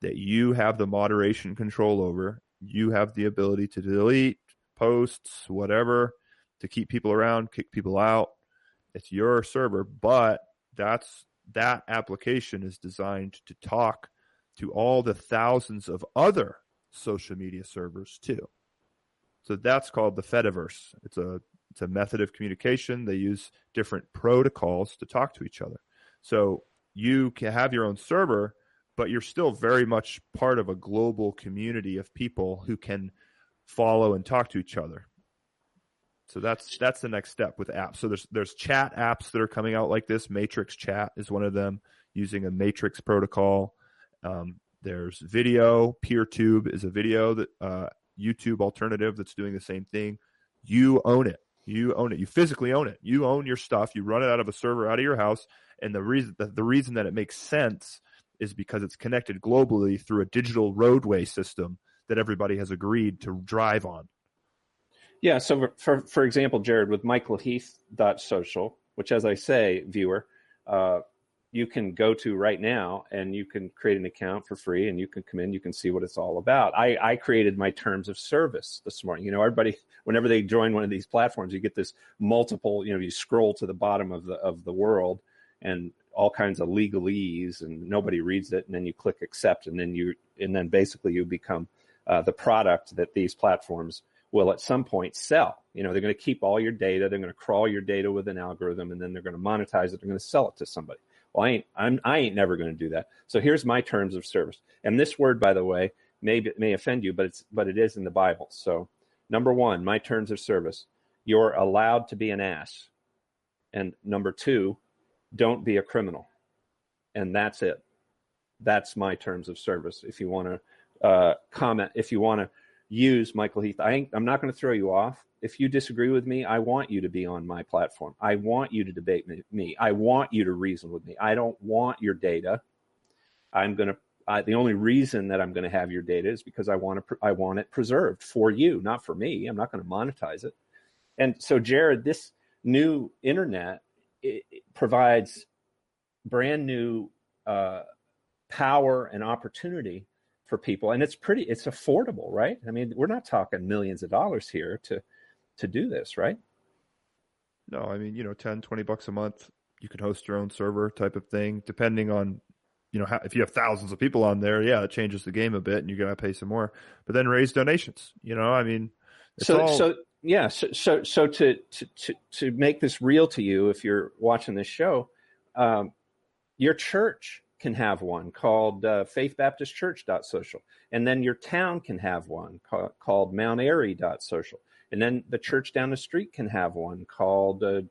that you have the moderation control over. You have the ability to delete posts, whatever, to keep people around, kick people out. It's your server, but that's that application is designed to talk to all the thousands of other social media servers too. So that's called the Fediverse. It's a it's a method of communication. They use different protocols to talk to each other. So you can have your own server, but you're still very much part of a global community of people who can follow and talk to each other. So that's that's the next step with apps. So there's there's chat apps that are coming out like this. Matrix Chat is one of them, using a Matrix protocol. Um, there's video. PeerTube is a video that uh, YouTube alternative that's doing the same thing. You own it. You own it. You physically own it. You own your stuff. You run it out of a server out of your house. And the reason the, the reason that it makes sense is because it's connected globally through a digital roadway system that everybody has agreed to drive on. Yeah. So for for example, Jared, with Michael Heath. Social, which as I say, viewer, uh, you can go to right now and you can create an account for free and you can come in you can see what it's all about i, I created my terms of service this morning you know everybody whenever they join one of these platforms you get this multiple you know you scroll to the bottom of the of the world and all kinds of legalese and nobody reads it and then you click accept and then you and then basically you become uh, the product that these platforms will at some point sell. You know, they're going to keep all your data, they're going to crawl your data with an algorithm, and then they're going to monetize it, they're going to sell it to somebody. Well, I ain't, I'm, I ain't never going to do that. So here's my terms of service. And this word, by the way, may, may offend you, but it's, but it is in the Bible. So number one, my terms of service, you're allowed to be an ass. And number two, don't be a criminal. And that's it. That's my terms of service. If you want to uh, comment, if you want to use Michael Heath, I ain't I'm not going to throw you off if you disagree with me, I want you to be on my platform. I want you to debate me. I want you to reason with me. I don't want your data. I'm going to. The only reason that I'm going to have your data is because I want to. I want it preserved for you, not for me. I'm not going to monetize it. And so, Jared, this new internet it, it provides brand new uh, power and opportunity for people, and it's pretty. It's affordable, right? I mean, we're not talking millions of dollars here to to do this, right? No, I mean, you know, 10, 20 bucks a month, you can host your own server type of thing, depending on, you know, how, if you have thousands of people on there, yeah, it changes the game a bit and you got to pay some more, but then raise donations, you know, I mean, so, all... so, yeah. So, so, so to, to, to, to make this real to you, if you're watching this show, um, your church can have one called uh, Faith Baptist Church social, and then your town can have one called, called Mount Airy social and then the church down the street can have one called uh,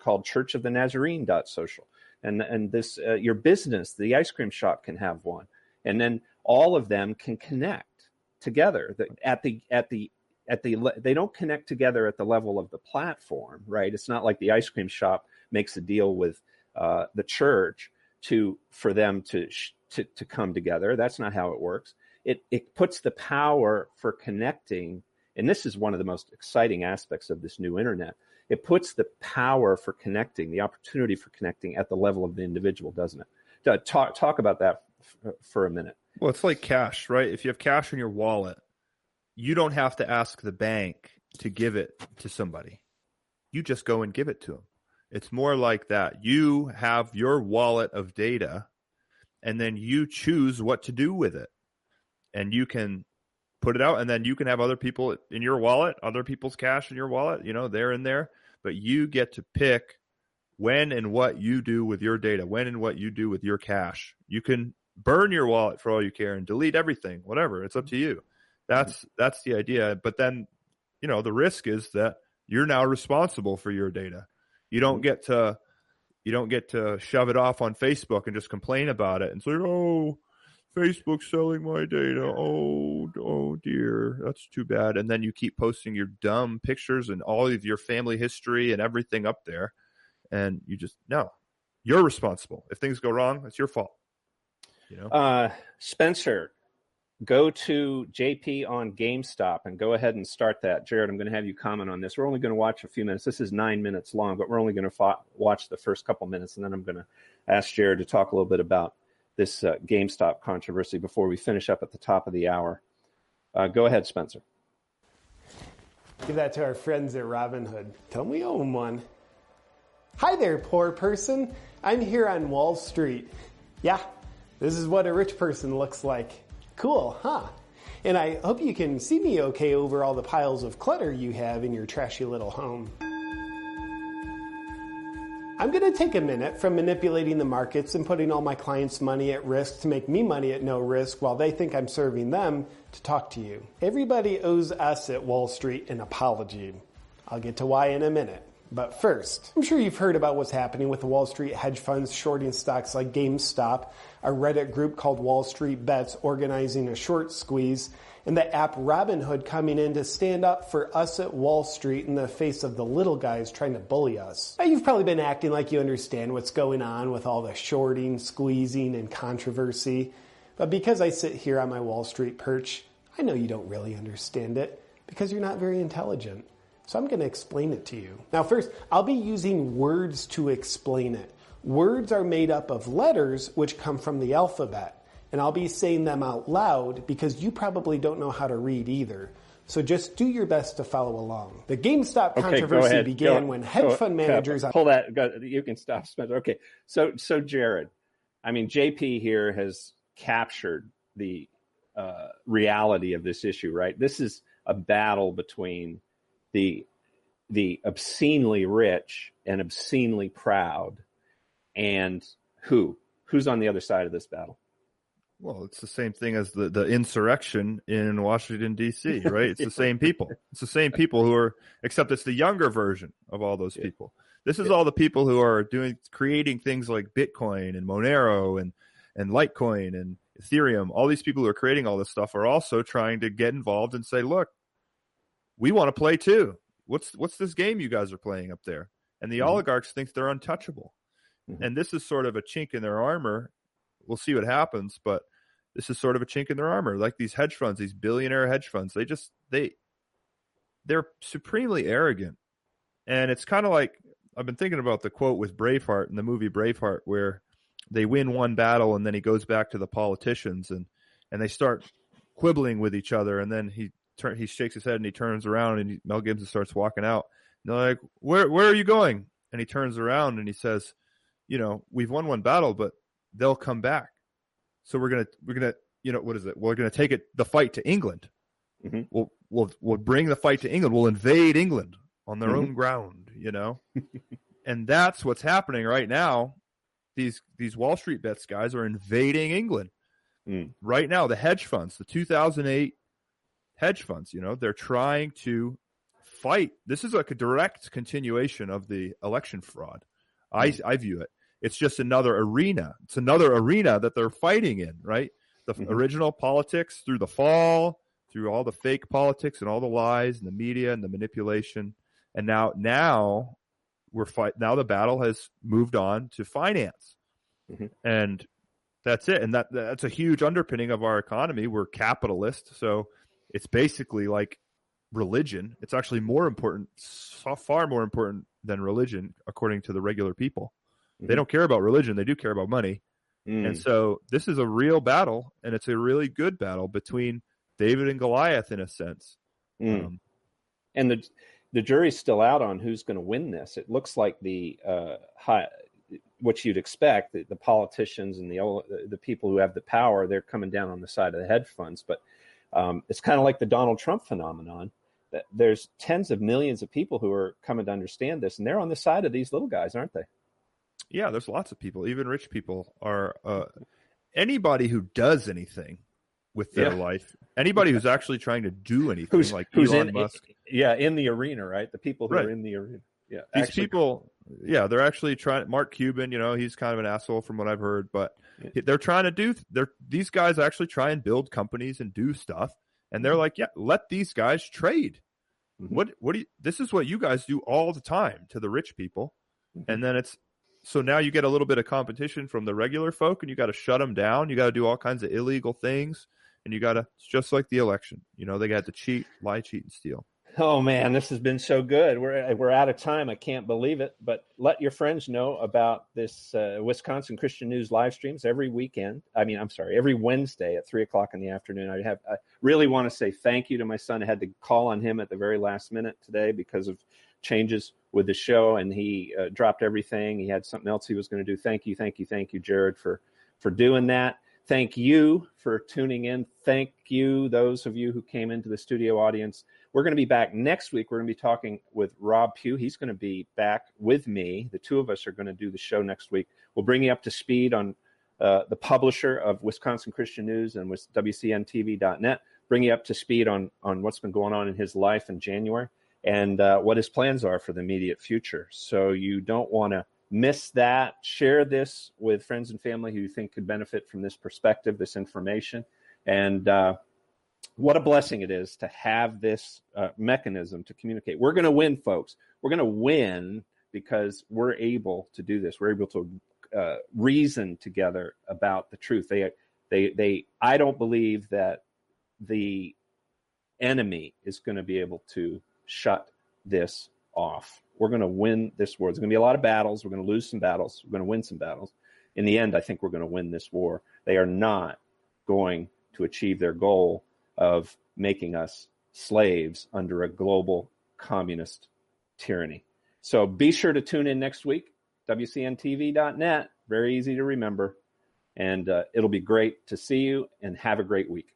called Church of the Nazarene social, and and this uh, your business, the ice cream shop, can have one, and then all of them can connect together at the at the at the they don't connect together at the level of the platform, right? It's not like the ice cream shop makes a deal with uh, the church to for them to, to to come together. That's not how it works. It it puts the power for connecting and this is one of the most exciting aspects of this new internet. It puts the power for connecting, the opportunity for connecting at the level of the individual, doesn't it? Uh, talk, talk about that f- for a minute. Well, it's like cash, right? If you have cash in your wallet, you don't have to ask the bank to give it to somebody. You just go and give it to them. It's more like that. You have your wallet of data and then you choose what to do with it. And you can put it out and then you can have other people in your wallet, other people's cash in your wallet, you know, they're in there, but you get to pick when and what you do with your data, when and what you do with your cash. You can burn your wallet for all you care and delete everything, whatever. It's up to you. That's that's the idea. But then, you know, the risk is that you're now responsible for your data. You don't get to you don't get to shove it off on Facebook and just complain about it and say, "Oh, Facebook's selling my data. Oh, oh dear, that's too bad. And then you keep posting your dumb pictures and all of your family history and everything up there, and you just no, you're responsible. If things go wrong, it's your fault. You know, uh, Spencer, go to JP on GameStop and go ahead and start that. Jared, I'm going to have you comment on this. We're only going to watch a few minutes. This is nine minutes long, but we're only going to watch the first couple minutes, and then I'm going to ask Jared to talk a little bit about this uh, GameStop controversy before we finish up at the top of the hour. Uh, go ahead, Spencer. Give that to our friends at Robinhood. Tell me own one. Hi there, poor person. I'm here on Wall Street. Yeah, this is what a rich person looks like. Cool, huh? And I hope you can see me okay over all the piles of clutter you have in your trashy little home. I'm going to take a minute from manipulating the markets and putting all my clients' money at risk to make me money at no risk while they think I'm serving them to talk to you. Everybody owes us at Wall Street an apology. I'll get to why in a minute. But first, I'm sure you've heard about what's happening with the Wall Street hedge funds shorting stocks like GameStop, a Reddit group called Wall Street Bets organizing a short squeeze, and the app Robinhood coming in to stand up for us at Wall Street in the face of the little guys trying to bully us. Now, you've probably been acting like you understand what's going on with all the shorting, squeezing, and controversy. But because I sit here on my Wall Street perch, I know you don't really understand it because you're not very intelligent. So I'm going to explain it to you. Now, first, I'll be using words to explain it. Words are made up of letters which come from the alphabet. And I'll be saying them out loud because you probably don't know how to read either. So just do your best to follow along. The GameStop Okay, controversy began Go- when hedge go- fund go- managers pull that. Go, you can stop, Spencer. Okay, so so Jared, I mean JP here has captured the uh, reality of this issue. Right, this is a battle between the the obscenely rich and obscenely proud, and who who's on the other side of this battle? Well, it's the same thing as the, the insurrection in Washington D.C. Right? It's the same people. It's the same people who are, except it's the younger version of all those people. This is all the people who are doing, creating things like Bitcoin and Monero and and Litecoin and Ethereum. All these people who are creating all this stuff are also trying to get involved and say, look, we want to play too. What's what's this game you guys are playing up there? And the Mhm. oligarchs think they're untouchable. Mhm. And this is sort of a chink in their armor. We'll see what happens, but this is sort of a chink in their armor. Like these hedge funds, these billionaire hedge funds, they just they they're supremely arrogant. And it's kind of like I've been thinking about the quote with Braveheart in the movie Braveheart where they win one battle and then he goes back to the politicians and and they start quibbling with each other and then he turn he shakes his head and he turns around and he, Mel Gibson starts walking out. And they're like, "Where where are you going?" And he turns around and he says, "You know, we've won one battle, but they'll come back. So we're gonna we're gonna you know what is it? We're gonna take it the fight to England. Mhm. We'll we'll we'll bring the fight to England. We'll invade England on their Mhm. own ground. You know, and that's what's happening right now. These these Wall Street bets guys are invading England Mm. right now. The hedge funds, the 2008 hedge funds, you know, they're trying to fight. This is like a direct continuation of the election fraud. I I view it. It's just another arena. It's another arena that they're fighting in, right? The Mhm. original politics through the fall, through all the fake politics and all the lies and the media and the manipulation. And now now we're fight now the battle has moved on to finance. Mhm. And that's it. And that that's a huge underpinning of our economy. We're capitalist, so it's basically like religion. It's actually more important, so far more important than religion, according to the regular people. They Mhm. don't care about religion; they do care about money. Mm. And so this is a real battle, and it's a really good battle between David and Goliath, in a sense. Mm. Um, and the the jury's still out on who's going to win this. It looks like the uh, high, what you'd expect, the, the politicians and the the people who have the power, they're coming down on the side of the hedge funds. But um, it's kind of like the Donald Trump phenomenon. That there's tens of millions of people who are coming to understand this, and they're on the side of these little guys, aren't they? Yeah, there's lots of people, even rich people, are uh, anybody who does anything with their Yeah. life, anybody who's actually trying to do anything, Who's like who's Elon in? Musk. Yeah, in the arena, right? The people who Right. are in the arena. Yeah, these actually- people yeah they're actually trying mark cuban you know he's kind of an asshole from what i've heard but they're trying to do they're these guys actually try and build companies and do stuff and they're like yeah let these guys trade Mhm. what what do you this is what you guys do all the time to the rich people Mhm. and then it's so now you get a little bit of competition from the regular folk and you got to shut them down you got to do all kinds of illegal things and you got to it's just like the election you know they got to cheat lie cheat and steal Oh man, this has been so good. We're we're out of time. I can't believe it. But let your friends know about this uh, Wisconsin Christian News live streams every weekend. I mean, I'm sorry, every Wednesday at three o'clock in the afternoon. I have. I really want to say thank you to my son. I had to call on him at the very last minute today because of changes with the show, and he uh, dropped everything. He had something else he was going to do. Thank you, thank you, thank you, Jared, for for doing that. Thank you for tuning in. Thank you, those of you who came into the studio audience. We're going to be back next week. We're going to be talking with Rob Pugh. He's going to be back with me. The two of us are going to do the show next week. We'll bring you up to speed on uh, the publisher of Wisconsin Christian News and WCNTV.net. Bring you up to speed on on what's been going on in his life in January and uh, what his plans are for the immediate future. So you don't want to miss that. Share this with friends and family who you think could benefit from this perspective, this information, and uh, what a blessing it is to have this uh, mechanism to communicate. We're going to win, folks. We're going to win because we're able to do this. We're able to uh, reason together about the truth. They, they, they. I don't believe that the enemy is going to be able to shut this off. We're going to win this war. There's going to be a lot of battles. We're going to lose some battles. We're going to win some battles. In the end, I think we're going to win this war. They are not going to achieve their goal of making us slaves under a global communist tyranny. So be sure to tune in next week, WCNTV.net. Very easy to remember. And uh, it'll be great to see you and have a great week.